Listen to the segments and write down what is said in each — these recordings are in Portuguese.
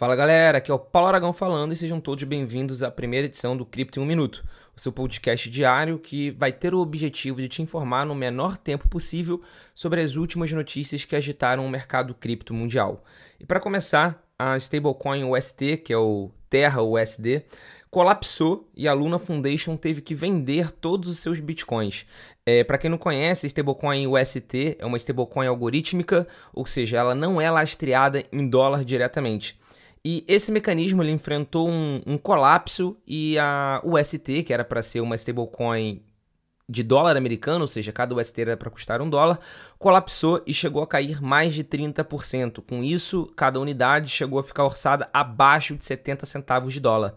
Fala galera, aqui é o Paulo Aragão falando e sejam todos bem-vindos à primeira edição do Cripto em um Minuto, o seu podcast diário que vai ter o objetivo de te informar no menor tempo possível sobre as últimas notícias que agitaram o mercado cripto mundial. E para começar, a stablecoin UST, que é o Terra USD, colapsou e a Luna Foundation teve que vender todos os seus bitcoins. É, para quem não conhece, stablecoin UST é uma stablecoin algorítmica, ou seja, ela não é lastreada em dólar diretamente. E esse mecanismo ele enfrentou um, um colapso e a UST, que era para ser uma stablecoin de dólar americano, ou seja, cada UST era para custar um dólar, colapsou e chegou a cair mais de 30%. Com isso, cada unidade chegou a ficar orçada abaixo de 70 centavos de dólar,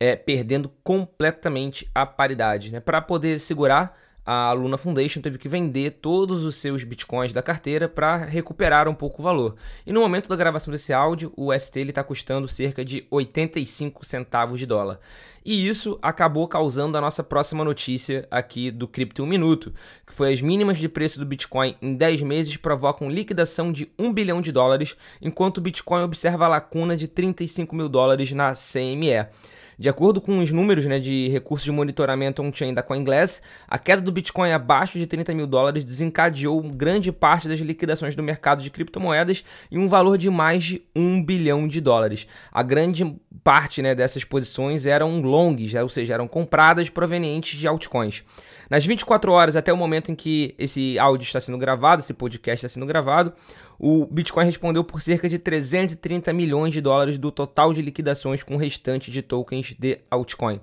é, perdendo completamente a paridade. Né? Para poder segurar a Luna Foundation teve que vender todos os seus bitcoins da carteira para recuperar um pouco o valor. E no momento da gravação desse áudio, o ST está custando cerca de 85 centavos de dólar. E isso acabou causando a nossa próxima notícia aqui do Cripto 1 Minuto, que foi as mínimas de preço do Bitcoin em 10 meses provocam liquidação de 1 bilhão de dólares, enquanto o Bitcoin observa a lacuna de 35 mil dólares na CME. De acordo com os números né, de recursos de monitoramento on-chain da CoinGlass, a queda do Bitcoin abaixo de 30 mil dólares desencadeou grande parte das liquidações do mercado de criptomoedas em um valor de mais de 1 bilhão de dólares. A grande parte né, dessas posições eram longs, ou seja, eram compradas provenientes de altcoins. Nas 24 horas até o momento em que esse áudio está sendo gravado, esse podcast está sendo gravado, o Bitcoin respondeu por cerca de 330 milhões de dólares do total de liquidações com o restante de tokens de altcoin.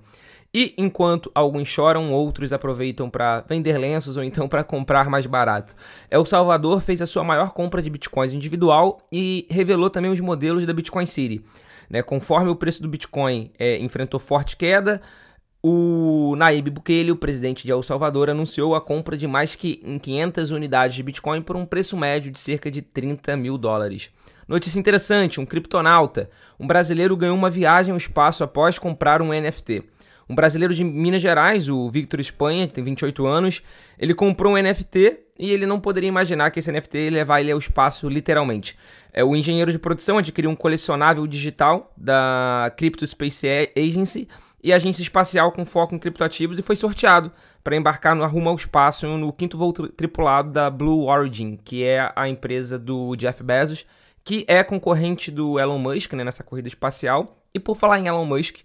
E enquanto alguns choram, outros aproveitam para vender lenços ou então para comprar mais barato. El Salvador fez a sua maior compra de bitcoins individual e revelou também os modelos da Bitcoin City. Né? Conforme o preço do Bitcoin é, enfrentou forte queda, o Naib Bukele, o presidente de El Salvador, anunciou a compra de mais que 500 unidades de Bitcoin por um preço médio de cerca de 30 mil dólares. Notícia interessante: um criptonauta, um brasileiro ganhou uma viagem ao espaço após comprar um NFT. Um brasileiro de Minas Gerais, o Victor Espanha, tem 28 anos, ele comprou um NFT e ele não poderia imaginar que esse NFT levar ele ao espaço literalmente. É, o engenheiro de produção adquiriu um colecionável digital da Crypto Space Agency e agência espacial com foco em criptoativos e foi sorteado para embarcar no rumo ao espaço no quinto voo tripulado da Blue Origin, que é a empresa do Jeff Bezos, que é concorrente do Elon Musk né, nessa corrida espacial. E por falar em Elon Musk,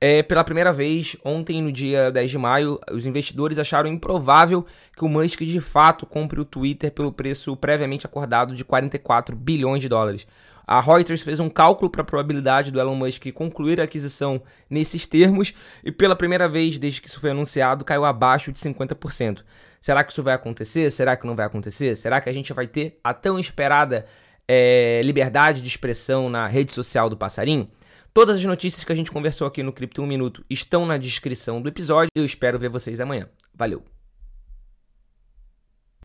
é, pela primeira vez, ontem, no dia 10 de maio, os investidores acharam improvável que o Musk de fato compre o Twitter pelo preço previamente acordado de 44 bilhões de dólares. A Reuters fez um cálculo para a probabilidade do Elon Musk concluir a aquisição nesses termos e pela primeira vez desde que isso foi anunciado caiu abaixo de 50%. Será que isso vai acontecer? Será que não vai acontecer? Será que a gente vai ter a tão esperada é, liberdade de expressão na rede social do passarinho? Todas as notícias que a gente conversou aqui no Cripto 1 Minuto estão na descrição do episódio. Eu espero ver vocês amanhã. Valeu!